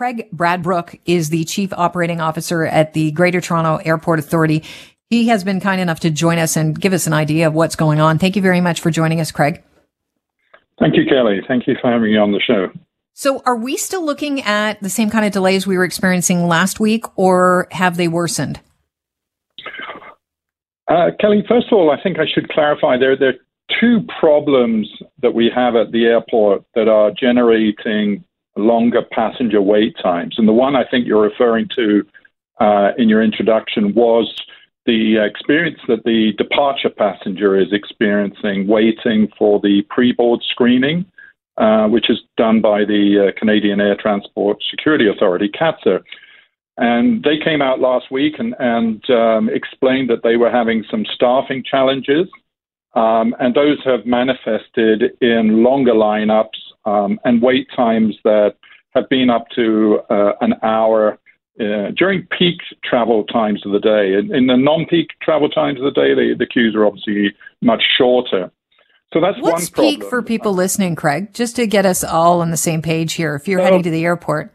Craig Bradbrook is the chief operating officer at the Greater Toronto Airport Authority. He has been kind enough to join us and give us an idea of what's going on. Thank you very much for joining us, Craig. Thank you, Kelly. Thank you for having me on the show. So, are we still looking at the same kind of delays we were experiencing last week, or have they worsened? Uh, Kelly, first of all, I think I should clarify there, there are two problems that we have at the airport that are generating longer passenger wait times. And the one I think you're referring to uh, in your introduction was the experience that the departure passenger is experiencing waiting for the pre board screening, uh, which is done by the uh, Canadian Air Transport Security Authority, CATSA. And they came out last week and, and um, explained that they were having some staffing challenges. Um, and those have manifested in longer lineups um, and wait times that have been up to uh, an hour uh, during peak travel times of the day. In, in the non peak travel times of the day, the, the queues are obviously much shorter. So that's What's one problem. peak for people listening, Craig? Just to get us all on the same page here. If you're heading to the airport,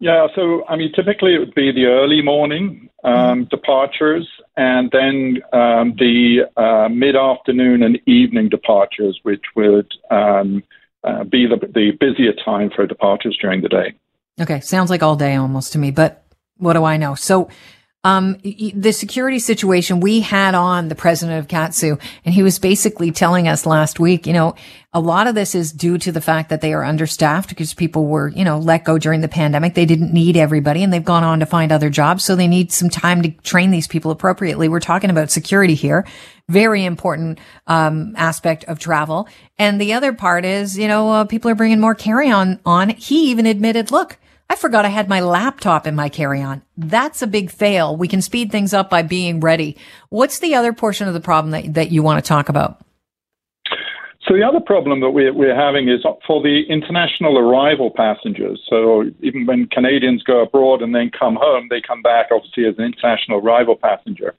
yeah, so I mean, typically it would be the early morning um, mm-hmm. departures, and then um, the uh, mid-afternoon and evening departures, which would um, uh, be the, the busier time for departures during the day. Okay, sounds like all day almost to me, but what do I know? So um, the security situation, we had on the president of CATSA, and he was basically telling us last week, you know, a lot of this is due to the fact that they are understaffed because people were, you know, let go during the pandemic. They didn't need everybody and they've gone on to find other jobs. So they need some time to train these people appropriately. We're talking about security here. Very important, um, aspect of travel. And the other part is, you know, uh, people are bringing more carry on on. He even admitted, look, I forgot I had my laptop in my carry on. That's a big fail. We can speed things up by being ready. What's the other portion of the problem that, that you want to talk about? So the other problem that we're, we're having is for the international arrival passengers. So even when Canadians go abroad and then come home, they come back obviously as an international arrival passenger.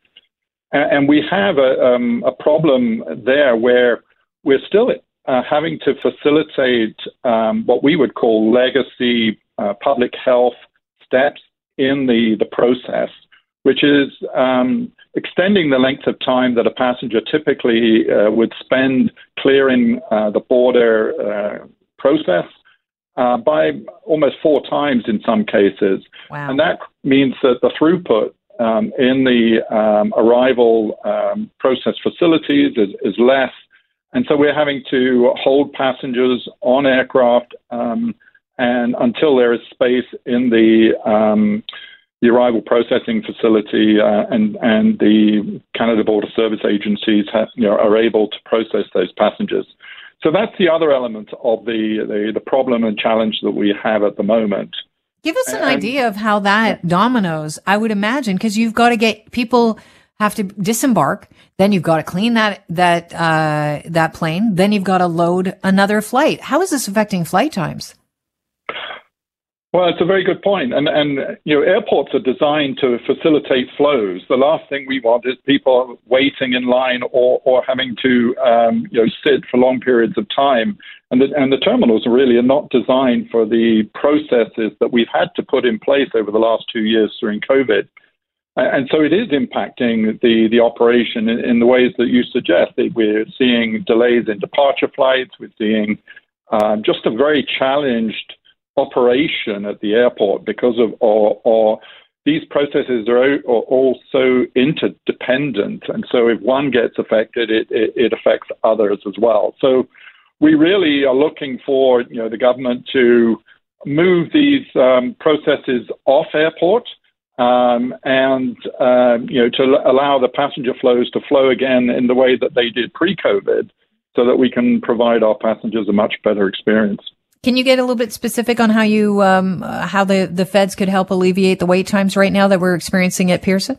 And, we have a, um, a problem there where we're still uh, having to facilitate um, what we would call legacy uh, public health steps in the, the process, which is um, extending the length of time that a passenger typically uh, would spend clearing uh, the border uh, process uh, by almost four times in some cases. Wow. And that means that the throughput um, in the um, arrival um, process facilities is, is, less. And so we're having to hold passengers on aircraft um, and until there is space in the um, the arrival processing facility uh, and and the Canada Border Service agencies have, you know, are able to process those passengers. So that's the other element of the, the, the problem and challenge that we have at the moment. Give us an and, idea of how that dominoes. I would imagine because you've got to get people have to disembark, then you've got to clean that that uh, that plane, then you've got to load another flight. How is this affecting flight times? Well, it's a very good point. And, and, you know, airports are designed to facilitate flows. The last thing we want is people waiting in line or, or having to, um, you know, sit for long periods of time. And the, and the terminals really are not designed for the processes that we've had to put in place over the last two years during COVID. And so it is impacting the, the operation in, in the ways that you suggest. That we're seeing delays in departure flights. We're seeing uh, just a very challenged operation at the airport because of or, or these processes are, all so interdependent, and so if one gets affected, it, it, it affects others as well. So we really are looking for you know the government to move these um, processes off airport um, and um, you know to allow the passenger flows to flow again in the way that they did pre-COVID, so that we can provide our passengers a much better experience. Can you get a little bit specific on how you um, uh, how the the feds could help alleviate the wait times right now that we're experiencing at Pearson?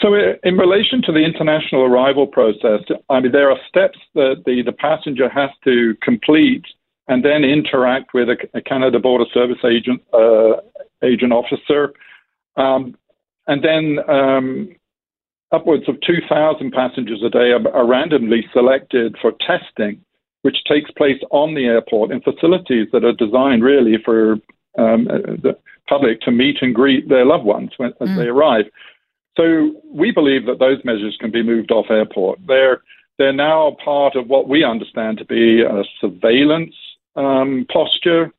So, uh, in relation to the international arrival process, I mean, there are steps that the, the passenger has to complete and then interact with a, a Canada Border Service agent uh, agent officer, um, and then um, upwards of 2,000 passengers a day are, are randomly selected for testing which takes place on the airport in facilities that are designed really for um, the public to meet and greet their loved ones when, as mm. they arrive. So we believe that those measures can be moved off airport. They're they're now part of what we understand to be a surveillance um, posture.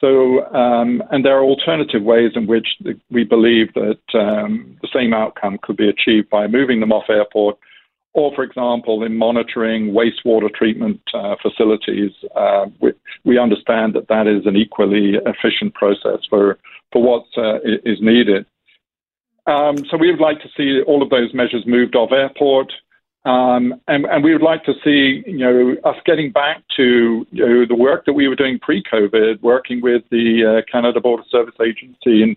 So, um, and there are alternative ways in which we believe that um, the same outcome could be achieved by moving them off airport, or, for example, in monitoring wastewater treatment uh, facilities. Uh, we, we, understand that that is an equally efficient process for for what uh, is needed. Um, so we would like to see all of those measures moved off airport. Um, and, and, we would like to see, you know, us getting back to you know, the work that we were doing pre-COVID, working with the uh, Canada Border Service Agency and,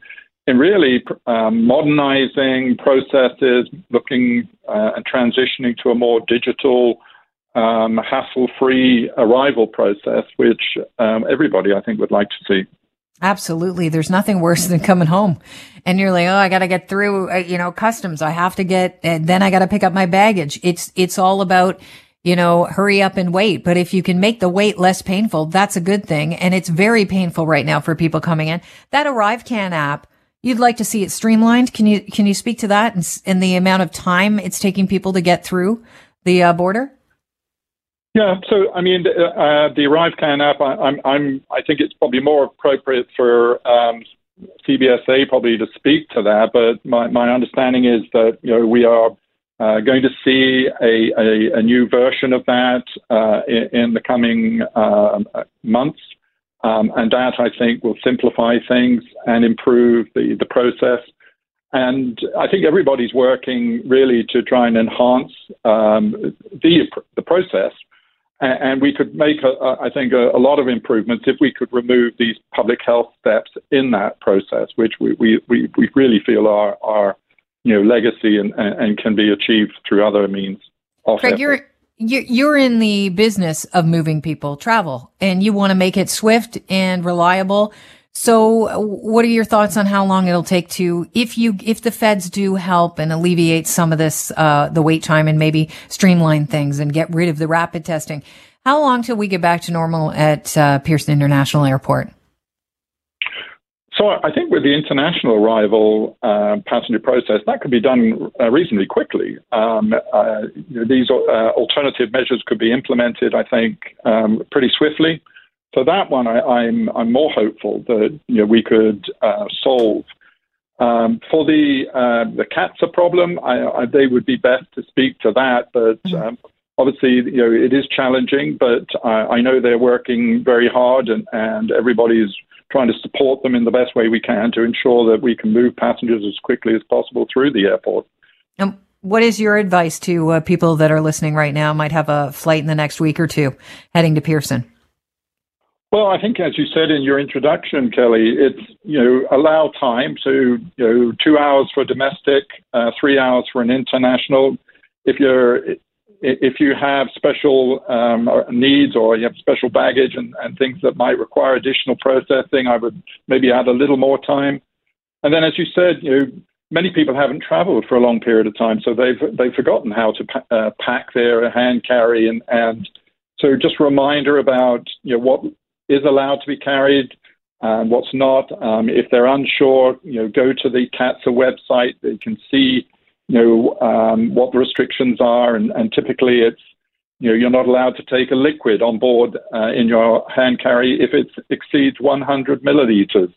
and really um, modernizing processes, looking uh, and transitioning to a more digital, um, hassle-free arrival process, which um, everybody, I think, would like to see. Absolutely. There's nothing worse than coming home and you're like, oh, I got to get through, uh, you know, customs. I have to get, and then I got to pick up my baggage. It's, it's all about, you know, hurry up and wait. But if you can make the wait less painful, that's a good thing. And it's very painful right now for people coming in. That ArriveCan app, you'd like to see it streamlined. Can you, can you speak to that and, and the amount of time it's taking people to get through the uh, border? Yeah, so I mean, uh, the ArriveCan app, I, I'm, I'm, I think it's probably more appropriate for um, CBSA probably to speak to that. But my, my understanding is that you know we are uh, going to see a, a, a, new version of that uh, in, in, the coming uh, months. Um, and that I think will simplify things and improve the, the process. And I think everybody's working really to try and enhance um, the, the process and we could make, a, a, I think, a, a, lot of improvements if we could remove these public health steps in that process, which we, we, we, we really feel are, are you know, legacy and, and can be achieved through other means. Craig, you're, you're in the business of moving people travel and you want to make it swift and reliable. So what are your thoughts on how long it'll take to, if you, if the feds do help and alleviate some of this, uh, the wait time and maybe streamline things and get rid of the rapid testing, how long till we get back to normal at uh, Pearson International Airport? So I think with the international arrival uh, passenger process, that could be done uh, reasonably quickly. Um, uh, you know, these uh, alternative measures could be implemented, I think, um, pretty swiftly. So that one, I, am I'm, I'm more hopeful that you know, we could uh, solve. Um, for the uh, the CATSA problem, I, I, they would be best to speak to that. But mm-hmm. um, obviously, you know, it is challenging. But I, I know they're working very hard, and, and everybody's trying to support them in the best way we can to ensure that we can move passengers as quickly as possible through the airport. Um, what is your advice to uh, people that are listening right now? Might have a flight in the next week or two, heading to Pearson. Well, I think as you said in your introduction, Kelly, it's you know allow time. So you know two hours for domestic, uh, three hours for an international. If you're if you have special um, needs or you have special baggage and, and things that might require additional processing, I would maybe add a little more time. And then, as you said, you know many people haven't travelled for a long period of time, so they've they've forgotten how to pa- uh, pack their hand carry and and so just reminder about you know what is allowed to be carried and what's not. Um, if they're unsure, you know, go to the CATSA website. They can see, you know, um, what the restrictions are, and, and, typically it's, you know, you're not allowed to take a liquid on board uh, in your hand carry if it exceeds 100 milliliters.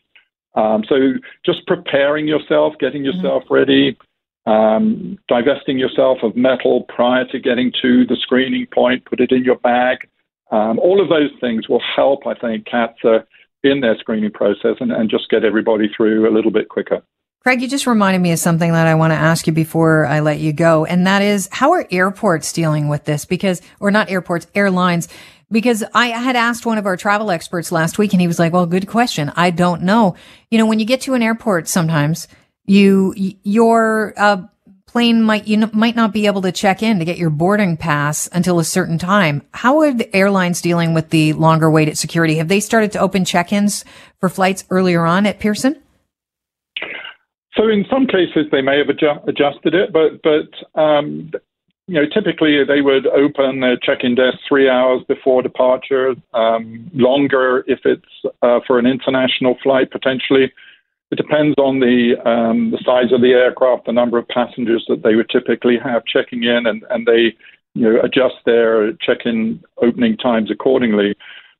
Um, so just preparing yourself, getting mm-hmm. yourself mm-hmm. ready, um, divesting yourself of metal prior to getting to the screening point, put it in your bag. Um, all of those things will help, I think, CATSA in their screening process and, and just get everybody through a little bit quicker. Craig, you just reminded me of something that I want to ask you before I let you go. And that is, how are airports dealing with this? Because, or not airports, airlines. Because I had asked one of our travel experts last week and he was like, well, good question. I don't know. You know, when you get to an airport, sometimes you, your, uh, plane might you might not be able to check in to get your boarding pass until a certain time. How are the airlines dealing with the longer wait at security? Have they started to open check-ins for flights earlier on at Pearson? So in some cases they may have adjusted it, but but um, you know, typically they would open their check-in desk three hours before departure, um, longer if it's uh, for an international flight potentially. It depends on the um, the size of the aircraft, the number of passengers that they would typically have checking in, and, and they you know adjust their check-in opening times accordingly.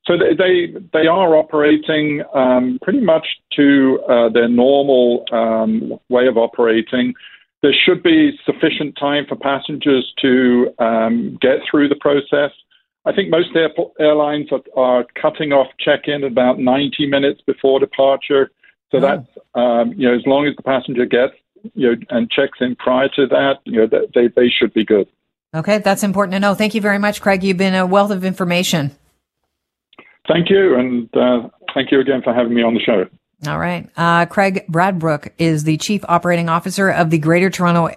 So they they, they are operating um, pretty much to uh, their normal um, way of operating. There should be sufficient time for passengers to um, get through the process. I think most airlines are, are cutting off check-in about 90 minutes before departure. So oh. that's um, you know as long as the passenger gets you know and checks in prior to that, you know they they should be good. Okay, that's important to know. Thank you very much, Craig. You've been a wealth of information. Thank you, and uh, thank you again for having me on the show. All right. Uh, Craig Bradbrook is the Chief Operating Officer of the Greater Toronto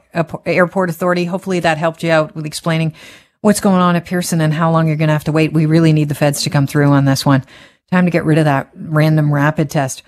Airport Authority. Hopefully that helped you out with explaining what's going on at Pearson and how long you're going to have to wait. We really need the feds to come through on this one. Time to get rid of that random rapid test.